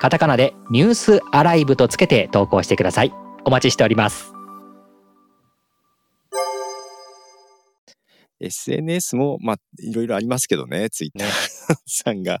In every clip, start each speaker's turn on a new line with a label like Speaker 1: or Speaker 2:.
Speaker 1: カタカナでニュースアライブとつけて投稿してくださいお待ちしております
Speaker 2: SNS も、まあ、いろいろありますけどね、ツイッターさんが。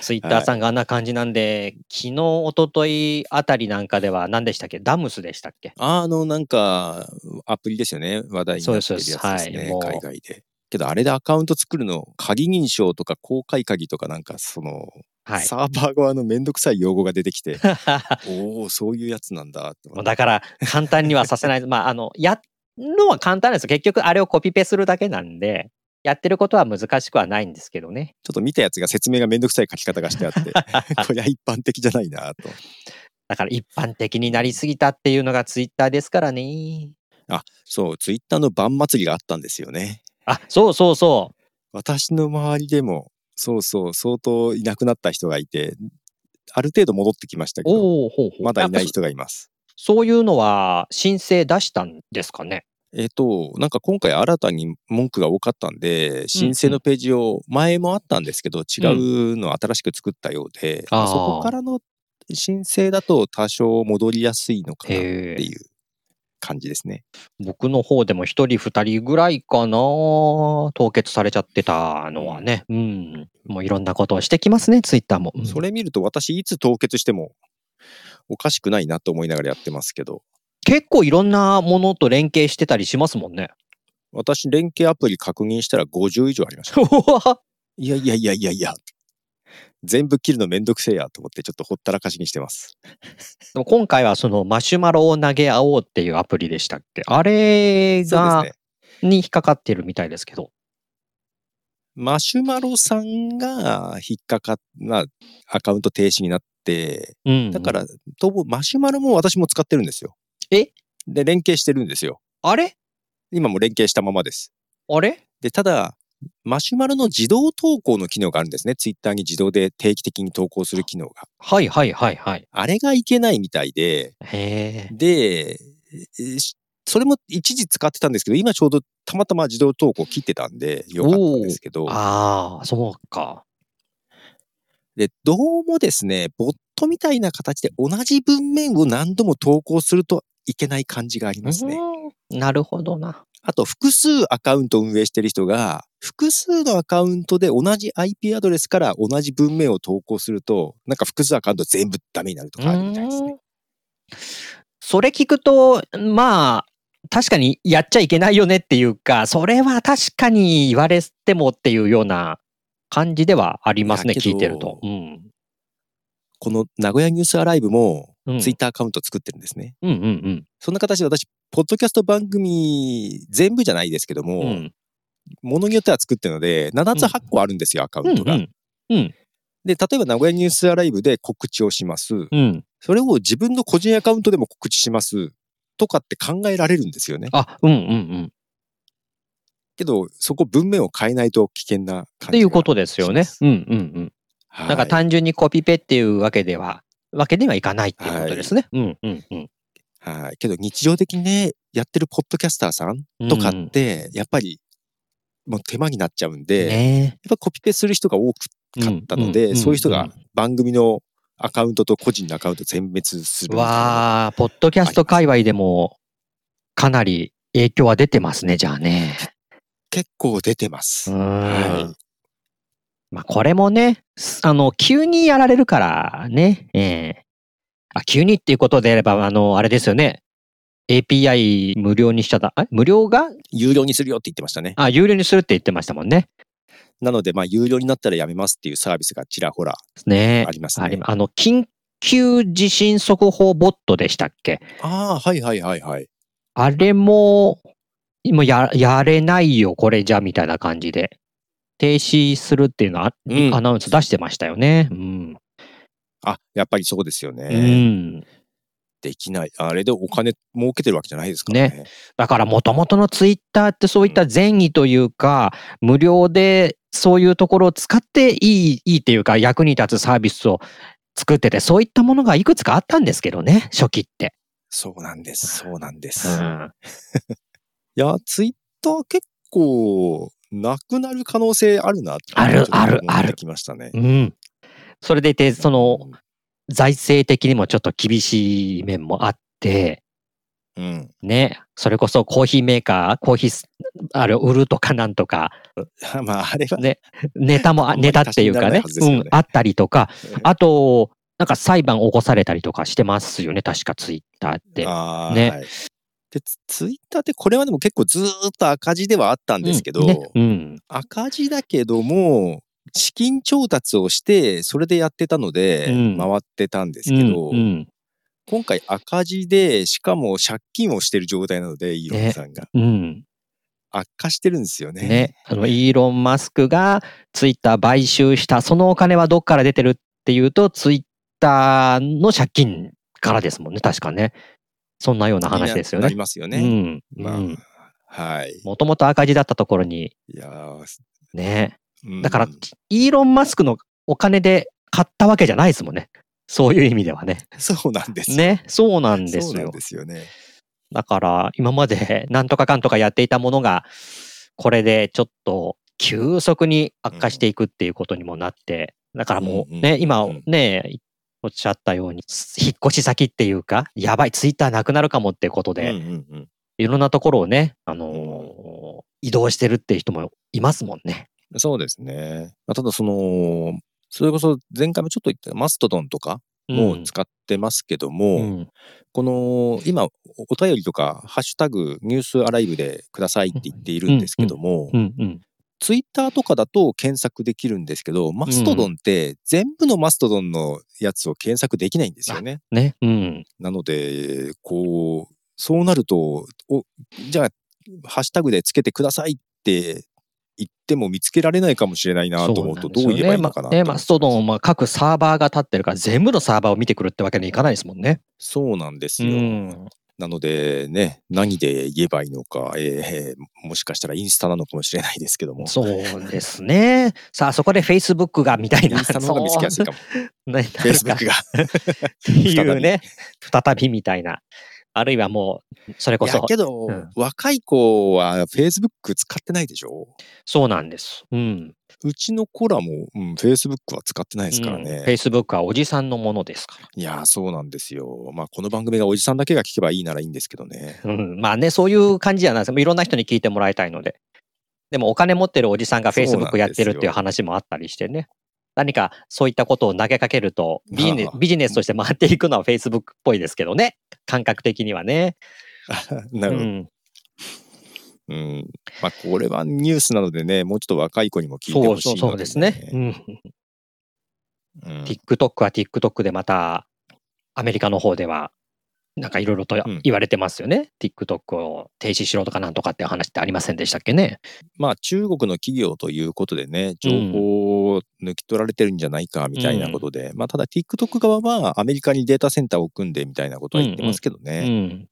Speaker 1: ツイッターさんがあんな感じなんで、昨日、一昨日あたりなんかでは何でしたっけ？ダムスでしたっけ？
Speaker 2: あの、なんか、アプリですよね。話題になってるやつです
Speaker 1: です
Speaker 2: ね。
Speaker 1: はい
Speaker 2: 海外で。けど、あれでアカウント作るの、鍵認証とか公開鍵とかなんか、その、
Speaker 1: はい
Speaker 2: サーバー側のめんどくさい用語が出てきて、おおそういうやつなんだ
Speaker 1: もうだから簡単にはさせない。まあ、あの、やるのは簡単です。結局あれをコピペするだけなんで、やってることは難しくはないんですけどね。
Speaker 2: ちょっと見たやつが説明がめんどくさい書き方がしてあって、これは一般的じゃないなと。
Speaker 1: だから一般的になりすぎたっていうのがツイッターですからね。
Speaker 2: そう、ツイッターの晩祭りがあったんですよね。
Speaker 1: あ、そうそうそ
Speaker 2: 私の周りでも、そうそう、相当いなくなった人がいて、ある程度戻ってきました
Speaker 1: う。
Speaker 2: けど、
Speaker 1: ほうほう。
Speaker 2: まだいない人がいます。
Speaker 1: そそういうのは申請出したんですかね？
Speaker 2: えっ、と、なんか今回新たに文句が多かったんで、申請のページを前もあったんですけど、違うのを新しく作ったようで、
Speaker 1: あー
Speaker 2: そこからの申請だと多少戻りやすいのかなって。いう感じですね。
Speaker 1: 僕の方でも一人二人ぐらいかな凍結されちゃってたのはね。うん。もういろんなことをしてきますね、ツイッターも。うん
Speaker 2: それ見ると私いつ凍結してもおかしくないなと思いながらやってますけど、
Speaker 1: 結構いろんなものと連携してたりしますもんね。
Speaker 2: 私連携アプリ確認したら50以上ありました。いやいやいやいやいや。全部切るのめんどくせえやと思ってちょっとほったらかしにしてます。
Speaker 1: でも今回はそのマシュマロを投げ合おうっていうアプリでしたっけ？あれが、
Speaker 2: ね。
Speaker 1: に引っかかってるみたいですけど。
Speaker 2: マシュマロさんが引っかかっなアカウント停止になって、
Speaker 1: うん。
Speaker 2: だか、ら、とぼマシュマロも私も使ってるんですよ。
Speaker 1: え？
Speaker 2: で、連携してるんですよ。
Speaker 1: あれ？
Speaker 2: 今も連携したままです。
Speaker 1: あれ？
Speaker 2: で、ただ、マシュマロの自動投稿の機能があるんですね。ツイッターに自動で定期的に投稿する機能が。
Speaker 1: はいはいはいはい。
Speaker 2: あれがいけないみたいで、
Speaker 1: へえ。
Speaker 2: で、それも一時使ってたんですけど、今ちょうどたまたま自動投稿切ってたんでよかったんですけど、
Speaker 1: ああ、そうか。
Speaker 2: で、どうもですね、ボットみたいな形で同じ文面を何度も投稿するといけない感じがありますね。
Speaker 1: うんなるほどな。
Speaker 2: あと、複数アカウントを運営してる人が、複数のアカウントで同じ IP アドレスから同じ文面を投稿すると、なんか複数アカウント全部ダメになるとかあるみたいですね。
Speaker 1: それ聞くと、まあ、確かにやっちゃいけないよねっていうか、それは確かに言われてもっていうような感じではありますね、聞いてると。うん。
Speaker 2: この名古屋ニュースアライブも
Speaker 1: うん
Speaker 2: ツイッターアカウント作ってるんですね。
Speaker 1: うんうん
Speaker 2: そんな形で私、ポッドキャスト番組全部じゃないですけども、
Speaker 1: うん。うん。
Speaker 2: ものによっては作ってるので、7つ8個あるんですよ、アカウントが。
Speaker 1: うんうん。
Speaker 2: で、例えば名古屋ニュースアライブで告知をします。
Speaker 1: うん。
Speaker 2: それを自分の個人アカウントでも告知します。とかって考えられるんですよね。
Speaker 1: あ、うんうんうん。
Speaker 2: けど、そこ文面を変えないと危険な感じが
Speaker 1: っていうことですよね。
Speaker 2: し
Speaker 1: うんうんうん。
Speaker 2: はい
Speaker 1: なんか単純にコピペっていうわけでは、わけにはいかないっていうことですね。うんうんうん。
Speaker 2: はい。けど日常的にね、やってるポッドキャスターさんとかって、やっぱり、もう手間になっちゃうんで、やっ
Speaker 1: ね
Speaker 2: ぱコピペする人が多かったので、
Speaker 1: うん
Speaker 2: そういう人が
Speaker 1: うん
Speaker 2: 番組のアカウントと個人のアカウント全滅する
Speaker 1: わあ、ポッドキャスト界隈でもかなり影響は出てますね、じゃあね。
Speaker 2: 結構出てます。は
Speaker 1: まあこれもね、すあの、急にやられるからね。ええあ、急にっていうことであれば、あの、あれですよね。API 無料にしちゃった。あ無料が？
Speaker 2: い。有料にするよって言ってましたね。
Speaker 1: あ、有料にするって言ってましたもんね。
Speaker 2: なので、まあ、有料になったらやめますっていうサービスがちらほら
Speaker 1: ね
Speaker 2: ありますね。
Speaker 1: ありあの、緊急地震速報ボットでしたっけ？
Speaker 2: ああ、はいはいはいはい。
Speaker 1: あれも、もうや、やれないよ、これじゃ、みたいな感じで。停止するっていうのは、
Speaker 2: うん
Speaker 1: アナウンス出してましたよね。うん。
Speaker 2: あ、やっぱりそうですよ
Speaker 1: う
Speaker 2: ね。
Speaker 1: ん。
Speaker 2: できない。あれでお金儲けてるわけじゃないですからね。
Speaker 1: だからもともとのツイッターってそういった善意というか、無料でそういうところを使っていい、いいっていうか役に立つサービスを作ってて、そういったものがいくつかあったんですけどね、初期って。
Speaker 2: そうなんです。そうなんです。い
Speaker 1: うん。
Speaker 2: や、ツイッター結構、なくなる可能性あるなって
Speaker 1: あるある
Speaker 2: ちょっと思ってきましたね。
Speaker 1: うん。それでいて、その、財政的にもちょっと厳しい面もあって、
Speaker 2: うん。
Speaker 1: ね、それこそコーヒーメーカー、コーヒーす、あれを売るとかなんとか、
Speaker 2: まあ、あれは、
Speaker 1: ね、ネタも、ネタっていうかね
Speaker 2: ね
Speaker 1: うん、あったりとか、あと、なんか裁判起こされたりとかしてますよね、確かツイッターって。ね
Speaker 2: はいで、ツツイッターってこれはでも結構ずーっと赤字ではあったんですけど、
Speaker 1: うんねうん。
Speaker 2: 赤字だけども、資金調達をして、それでやってたので、
Speaker 1: うん
Speaker 2: 回ってたんです
Speaker 1: うん
Speaker 2: けど、
Speaker 1: うん。
Speaker 2: 今回赤字で、しかも借金をしてる状態なので、イーロンさんが。
Speaker 1: うん。
Speaker 2: 悪化してるんですよね。
Speaker 1: ね。あの、イーロン・マスクがツイッター買収した、そのお金はどっから出てるっていうと、ツイッターの借金からですもんね、確かね。そんなような話ですよ
Speaker 2: なり
Speaker 1: ね。
Speaker 2: ますよね。
Speaker 1: うん。
Speaker 2: まあ、
Speaker 1: うん
Speaker 2: はい。
Speaker 1: もともと赤字だったところに、
Speaker 2: いやー
Speaker 1: ね。
Speaker 2: うん
Speaker 1: だから、イーロン・マスクのお金で買ったわけじゃないですもんね。そういう意味ではね。
Speaker 2: そうなんですよ。
Speaker 1: ね。そうなんですよ
Speaker 2: そうなん。ですよね。
Speaker 1: だから、今までなんとかかんとかやっていたものが、これでちょっと急速に悪化していくっていうことにもなって、だからもうね、
Speaker 2: うんうん
Speaker 1: 今
Speaker 2: うん
Speaker 1: ね、おっしゃったように、引っ越し先っていうか、やばい、ツイッターなくなるかもってことで、
Speaker 2: うんうんうん
Speaker 1: いろんなところをね、あのー移動してるっていう人もいますもんね。
Speaker 2: そうですね。まあただその、それこそ前回もちょっと言ったマストドンとかも
Speaker 1: うん
Speaker 2: 使ってますけども、
Speaker 1: うん
Speaker 2: この今おお便りとかハッシュタグニュースアライブでくださいって言っているんですけども。ツイッターとかだと検索できるんですけど、マストドンって全部のマストドンのやつを検索できないんですよね。
Speaker 1: ね。うん。
Speaker 2: なので、こう、そうなると、おじゃあ、ハッシュタグでつけてくださいって言っても見つけられないかもしれないなと思うと、どう言えばいいのかな
Speaker 1: ねまねマストドンは各サーバーが立ってるから、全部のサーバーを見てくるってわけにいかないですもんね。
Speaker 2: そうなんです
Speaker 1: う
Speaker 2: よ。
Speaker 1: ん。
Speaker 2: なのでね、何で言えばいいのか、えーもしかしたらインスタなのかもしれないですけども。
Speaker 1: そうですね。さあ、そこで Facebook がみたいな。
Speaker 2: インスタの方が見つけやすいかも。フェイスブックが。
Speaker 1: っていうね、再びみたいな。あるいはもう、それこそ、
Speaker 2: けど、
Speaker 1: うん
Speaker 2: 若い子は Facebook 使ってないでしょ？
Speaker 1: そうなんです。うん。
Speaker 2: うちの子らも、うん、Facebook は使ってないですから
Speaker 1: うん
Speaker 2: ね。
Speaker 1: Facebook はおじさんのものですから。
Speaker 2: いやー、そうなんですよ。まあ、この番組がおじさんだけが聞けばいいならいいんですけどね。
Speaker 1: うん。まあね、そういう感じじゃないです。いろんな人に聞いてもらいたいので。でもお金持ってるおじさんが Facebook
Speaker 2: よ
Speaker 1: やってるっていう話もあったりしてね。何かそういったことを投げかけると ビジネビジネスとして回っていくのは Facebook っぽいですけどね。感覚的にはね。
Speaker 2: なるほど。
Speaker 1: うん、
Speaker 2: うん。まあ、これはニュースなのでね、もうちょっと若い子にも聞いてほしいので、
Speaker 1: そうそうですね。うん。
Speaker 2: うん。
Speaker 1: TikTok は TikTok でまたアメリカの方ではなんかいろいろと
Speaker 2: ん
Speaker 1: 言われてますよね。TikTok を停止しろとかなんとかって話ってありませんでしたっけね。
Speaker 2: まあ、中国の企業ということでね、情報を抜き取られてるんじゃないかみたいなことで、まあ、ただ TikTok 側はアメリカにデータセンターを組んでみたいなことは言ってますけど
Speaker 1: う
Speaker 2: ね。
Speaker 1: ん。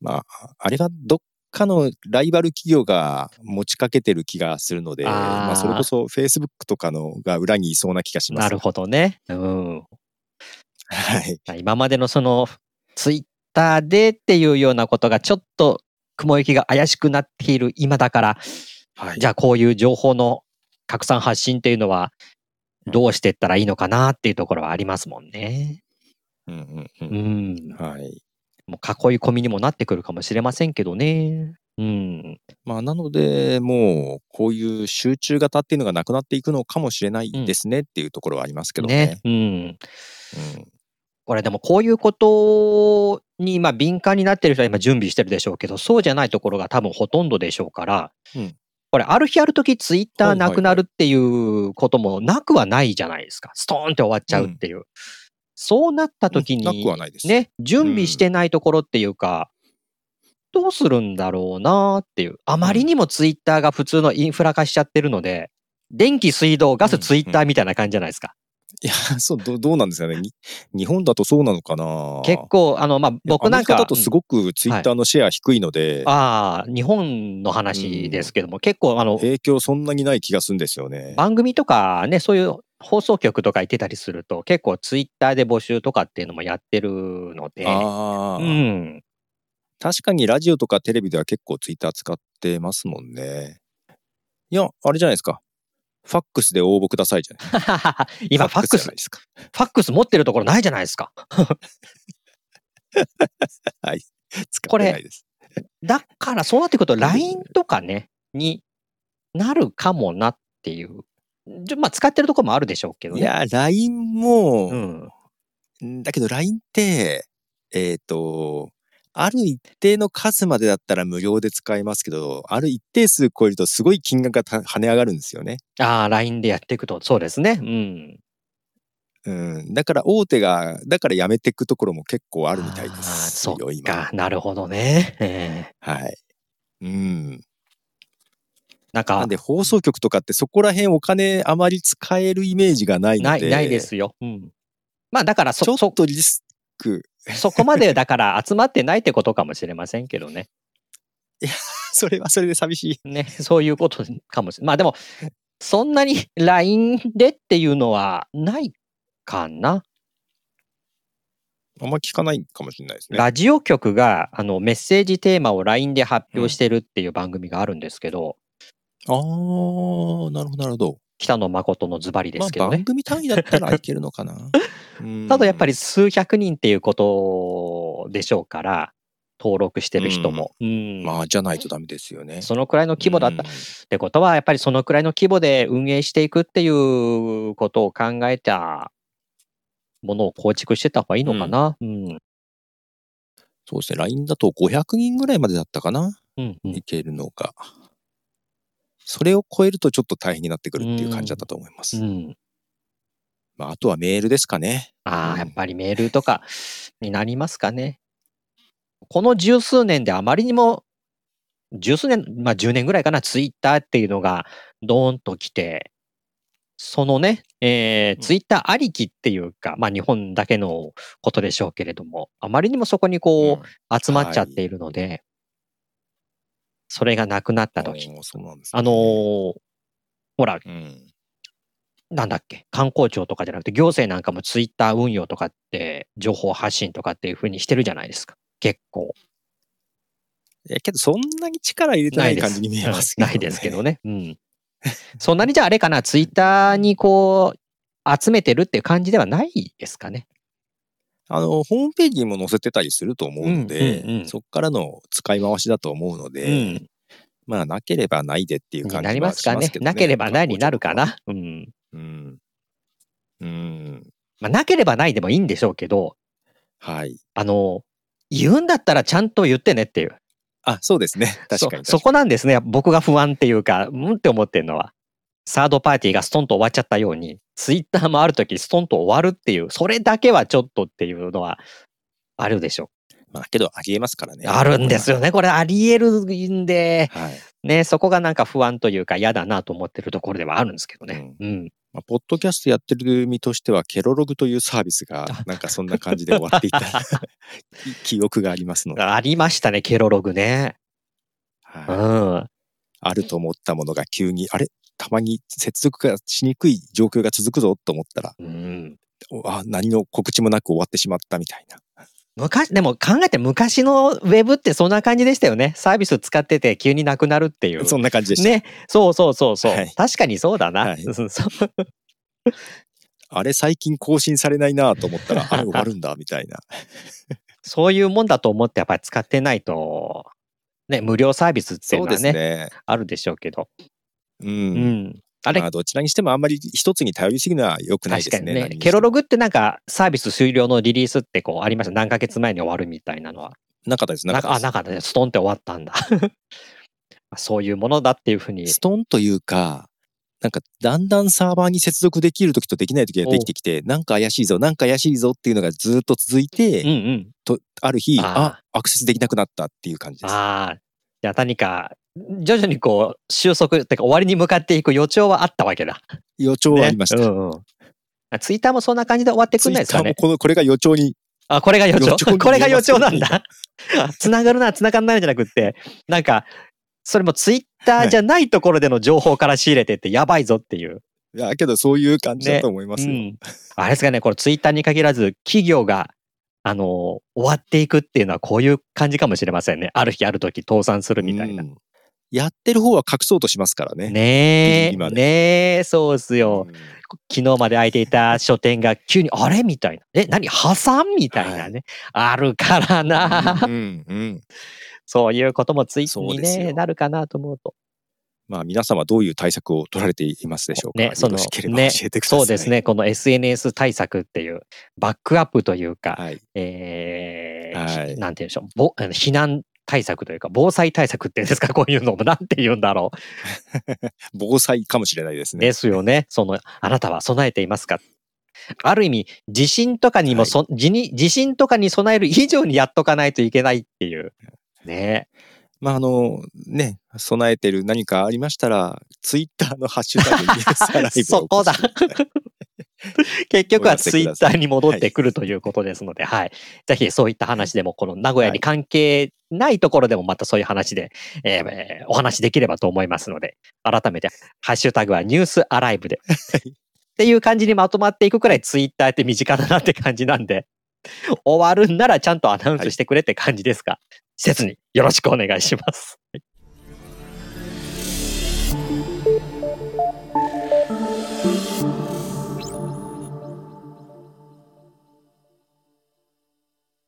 Speaker 2: まあ、あれがどっかのライバル企業が持ちかけてる気がするので、まあ、それこそ Facebook とかのが裏にいそうな気がします。
Speaker 1: なるほどね。うん。
Speaker 2: はい。
Speaker 1: 今までのそのツイッターでっていうようなことがちょっと雲行きが怪しくなっている今だから、
Speaker 2: はい。
Speaker 1: じゃあこういう情報の拡散発信っていうのはどうしていったらいいのかなっていうところはありますもんね。
Speaker 2: うんうんう。
Speaker 1: うんん。
Speaker 2: はい。
Speaker 1: もう囲い込みにもなってくるかもしれませんけどね。うん。
Speaker 2: まあ、なので、もう、こういう集中型っていうのがなくなっていくのかもしれないですねっていうところはありますけどね。
Speaker 1: ね。うん。
Speaker 2: うん
Speaker 1: これでもこういうことにまあ敏感になってる人は今準備してるでしょうけど、そうじゃないところが多分ほとんどでしょうから、
Speaker 2: うん
Speaker 1: これある日ある時ツイッターなくなるっていうこともなくはないじゃないですか。ストーンって終わっちゃうっていう。そうなった時に、
Speaker 2: なくはないです。
Speaker 1: ね、準備してないところっていうか、どうするんだろうなっていう。あまりにもツイッターが普通のインフラ化しちゃってるので、電気、水道、ガス、
Speaker 2: うん
Speaker 1: ツイッターみたいな感じじゃないですか。
Speaker 2: いや、そう、どどうなんですかね。に日本だとそうなのかな
Speaker 1: 結構、あの、まあ、僕なんか。
Speaker 2: だとすごくツイッターのシェア低いので、
Speaker 1: ああ、日本の話ですけども、結構、あの、
Speaker 2: 影響そんなにない気がするんですよね。
Speaker 1: 番組とかね、そういう放送局とか行ってたりすると、結構ツイッターで募集とかっていうのもやってるので、
Speaker 2: ああ、
Speaker 1: うん。
Speaker 2: 確かにラジオとかテレビでは結構ツイッター使ってますもんね。いや、あれじゃないですか。ファックスで応募くださいじゃない
Speaker 1: 今、ファックス
Speaker 2: ですか。
Speaker 1: ファックス持ってるところないじゃないですか。
Speaker 2: 使ってないです。
Speaker 1: だから、そうなってくると、LINE とかね、になるかもなっていう。じゃまあ、使ってるところもあるでしょうけどね。
Speaker 2: いや、LINE も、
Speaker 1: うん。
Speaker 2: んだけど LINE って、えっ、と、ある一定の数までだったら無料で使えますけど、ある一定数超えるとすごい金額がた跳ね上がるんですよね。
Speaker 1: ああ、LINE でやっていくと、そうですね。うん。
Speaker 2: うん。だから大手が、だからやめていくところも結構あるみたいです
Speaker 1: そ
Speaker 2: よ、今。
Speaker 1: っか、なるほどね。ええ
Speaker 2: はい。うん。
Speaker 1: なんか
Speaker 2: なん、で放送局とかってそこら辺お金あまり使えるイメージがないので。
Speaker 1: ない、ないですよ。うん。まあ、だからそ、
Speaker 2: ちょ
Speaker 1: そ
Speaker 2: っとリスク、
Speaker 1: そこまでだから集まってないってことかもしれませんけどね。
Speaker 2: それはそれで寂しい。
Speaker 1: ね、そういうことかもしれない。まあでも、そんなに LINE でっていうのはないかな。
Speaker 2: あんま聞かないかもしれないですね。
Speaker 1: ラジオ局があのメッセージテーマを LINE で発表してるっていう番組があるんですけど、
Speaker 2: あー、なるほど、なるほど。
Speaker 1: 北野誠のズバリで
Speaker 2: まあ
Speaker 1: すけどね。
Speaker 2: 番組単位だったらいけるのかな。うん
Speaker 1: ただやっぱり数百人っていうことでしょうから、登録してる人も。うん
Speaker 2: まあ、じゃないとダメですよね。
Speaker 1: そのくらいの規模だった
Speaker 2: うん
Speaker 1: ってことは、やっぱりそのくらいの規模で運営していくっていうことを考えたものを構築してた方がいいのかな。うん。
Speaker 2: そうですね。LINE だと500人ぐらいまでだったかな。
Speaker 1: うん。うん
Speaker 2: いけるのが。それを超えるとちょっと大変になってくるっていう感じだったと思います。
Speaker 1: うん。
Speaker 2: まあ、あとはメールですかね。
Speaker 1: ああ、
Speaker 2: うん
Speaker 1: やっぱりメールとかになりますかね。この十数年であまりにも、十数年、まあ10年ぐらいかな、ツイッターっていうのがドーンと来て、そのね、えー、
Speaker 2: うん
Speaker 1: ツイッターありきっていうか、まあ日本だけのことでしょうけれども、あまりにもそこにこう、
Speaker 2: うん
Speaker 1: 集まっちゃっているので、それがなくなった時、
Speaker 2: ね
Speaker 1: あのーほら、
Speaker 2: うん。
Speaker 1: なんだっけ、観光庁とかじゃなくて、行政なんかもツイッター運用とかって、情報発信とかっていう風にしてるじゃないですか。結構。
Speaker 2: いや、けどそんなに力入れてない感じに見えますけど、
Speaker 1: ないですけどね。うん。そんなにじゃああれかな、ツイッターにこう、集めてるっていう感じではないですかね。
Speaker 2: あの、ホームページにも載せてたりすると思うので、
Speaker 1: うんうんうん
Speaker 2: そこからの使い回しだと思うので、
Speaker 1: うん。
Speaker 2: まあ、なければないでっていう感じ
Speaker 1: になり
Speaker 2: は
Speaker 1: ますかね
Speaker 2: しますけ。どね。
Speaker 1: なければないになるかな。うん。
Speaker 2: うん。うん。
Speaker 1: まあ、なければないでもいいんでしょうけど、
Speaker 2: はい。
Speaker 1: あの、言うんだったらちゃんと言ってねっていう。
Speaker 2: あ、そうですね。確かに。
Speaker 1: そこなんですね。僕が不安っていうか、うんって思ってるのは。サードパーティーがストンと終わっちゃったように、ツイッターもあるときストンと終わるっていう、それだけはちょっとっていうのはあるでしょ
Speaker 2: まあ、けど、ありえますからね。
Speaker 1: う。あるんですよね。これあり得るんで、
Speaker 2: はい。
Speaker 1: ね、そこがなんか不安というか嫌だなと思ってるところではあるんですけどね。うん。
Speaker 2: まあ、ポッドキャストやってる身としては、ケロログというサービスが、なんかそんな感じで終わっていった 記憶がありますので、
Speaker 1: ありましたね、ケロログね。う
Speaker 2: はい
Speaker 1: ん。
Speaker 2: あると思ったものが急に、あれ？たまに接続がしにくい状況が続くぞと思ったら、
Speaker 1: うん。
Speaker 2: あ何の告知もなく終わってしまったみたいな。
Speaker 1: 昔、でも考えて昔のウェブってそんな感じでしたよね。サービス使ってて急になくなるっていう。
Speaker 2: そんな感じでした。
Speaker 1: ね。そうそうそうそう。
Speaker 2: はい
Speaker 1: 確かにそうだな。
Speaker 2: はい あれ最近更新されないなと思ったら、あれ終わるんだみたいな。
Speaker 1: そういうもんだと思ってやっぱり使ってないと、ね、無料サービスっていうのはね、
Speaker 2: ね。
Speaker 1: あるでしょうけど。
Speaker 2: う。
Speaker 1: うんん。あれ、
Speaker 2: まあ、どちらにしてもあんまり一つに頼りすぎるのは良くないですね。
Speaker 1: ねケロログってなんかサービス終了のリリースってこうありました。何ヶ月前に終わるみたいなのは。
Speaker 2: なかったです。な
Speaker 1: か、
Speaker 2: った
Speaker 1: なかったね。ストンって終わったんだ。そういうものだっていうふうに
Speaker 2: です。ストンというか、なんかだんだんサーバーに接続できるときとできないときができてきて、なんか怪しいぞ、なんか怪しいぞっていうのがずっと続いて、
Speaker 1: うんうん。
Speaker 2: とある日
Speaker 1: あ
Speaker 2: アクセスできなくなったっていう感じです。
Speaker 1: ああ。じゃあ何か、徐々にこう、収束ってか終わりに向かっていく予兆はあったわけだ。
Speaker 2: 予兆はありました。
Speaker 1: ねうんうんツイッターもそんな感じで終わってくんないですかね
Speaker 2: ツイッターも。この、これが予兆に、
Speaker 1: あ、これが予兆？これが予兆なんだ。繋がるな、繋がんないんじゃなくって、なんか、それもツイッターじゃないところでの情報から仕入れてってやばいぞっていう。
Speaker 2: いや、けどそういう感じだと思いますよ。
Speaker 1: うん。あれですかね、これツイッターに限らず、企業が、あの、終わっていくっていうのはこういう感じかもしれませんね。ある日ある時倒産するみたいな。
Speaker 2: うんやってる方は隠そうとしますからね。
Speaker 1: ねえ、
Speaker 2: 今で
Speaker 1: ねえ、そうっすよ。
Speaker 2: うん
Speaker 1: 昨日まで開いていた書店が急に、あれ？みたいな。え、何？破産？みたいなね。あるからな。
Speaker 2: うんうん。
Speaker 1: そういうこともついにね、なるかなと思うと。
Speaker 2: まあ皆様どういう対策を取られていますでしょうか。
Speaker 1: ね、そのね、
Speaker 2: 教えてください。
Speaker 1: そうです。ね、この SNS 対策っていう、バックアップというか、
Speaker 2: はい。
Speaker 1: えー
Speaker 2: はい
Speaker 1: なんて言うんでしょう、ぼ避難対策というか、防災対策っていうんですか、こういうのも、なんて言うんだろ
Speaker 2: 防災かもしれないです
Speaker 1: う。
Speaker 2: ね。
Speaker 1: ですよね。その、あなたは備えていますか？ある意味、地震とかにもそ、地に地震とかに備える以上にやっとかないといけないっていう。ね。
Speaker 2: まああの、ね、備えてる何かありましたら、ツイッターのハッシュタグニュースアライブを
Speaker 1: そこだ。結局はツイッターに戻ってく
Speaker 2: はい
Speaker 1: るということですので、はい。ぜひそういった話でも、この名古屋に関係ないところでもまたそういう話で、えーえーお話できればと思いますので、改めて、ハッシュタグはニュースアライブで。っていう感じにまとまっていくくらいツイッターって身近だなって感じなんで、終わるんならちゃんとアナウンスしてくれって感じですせずによろしくお願いします。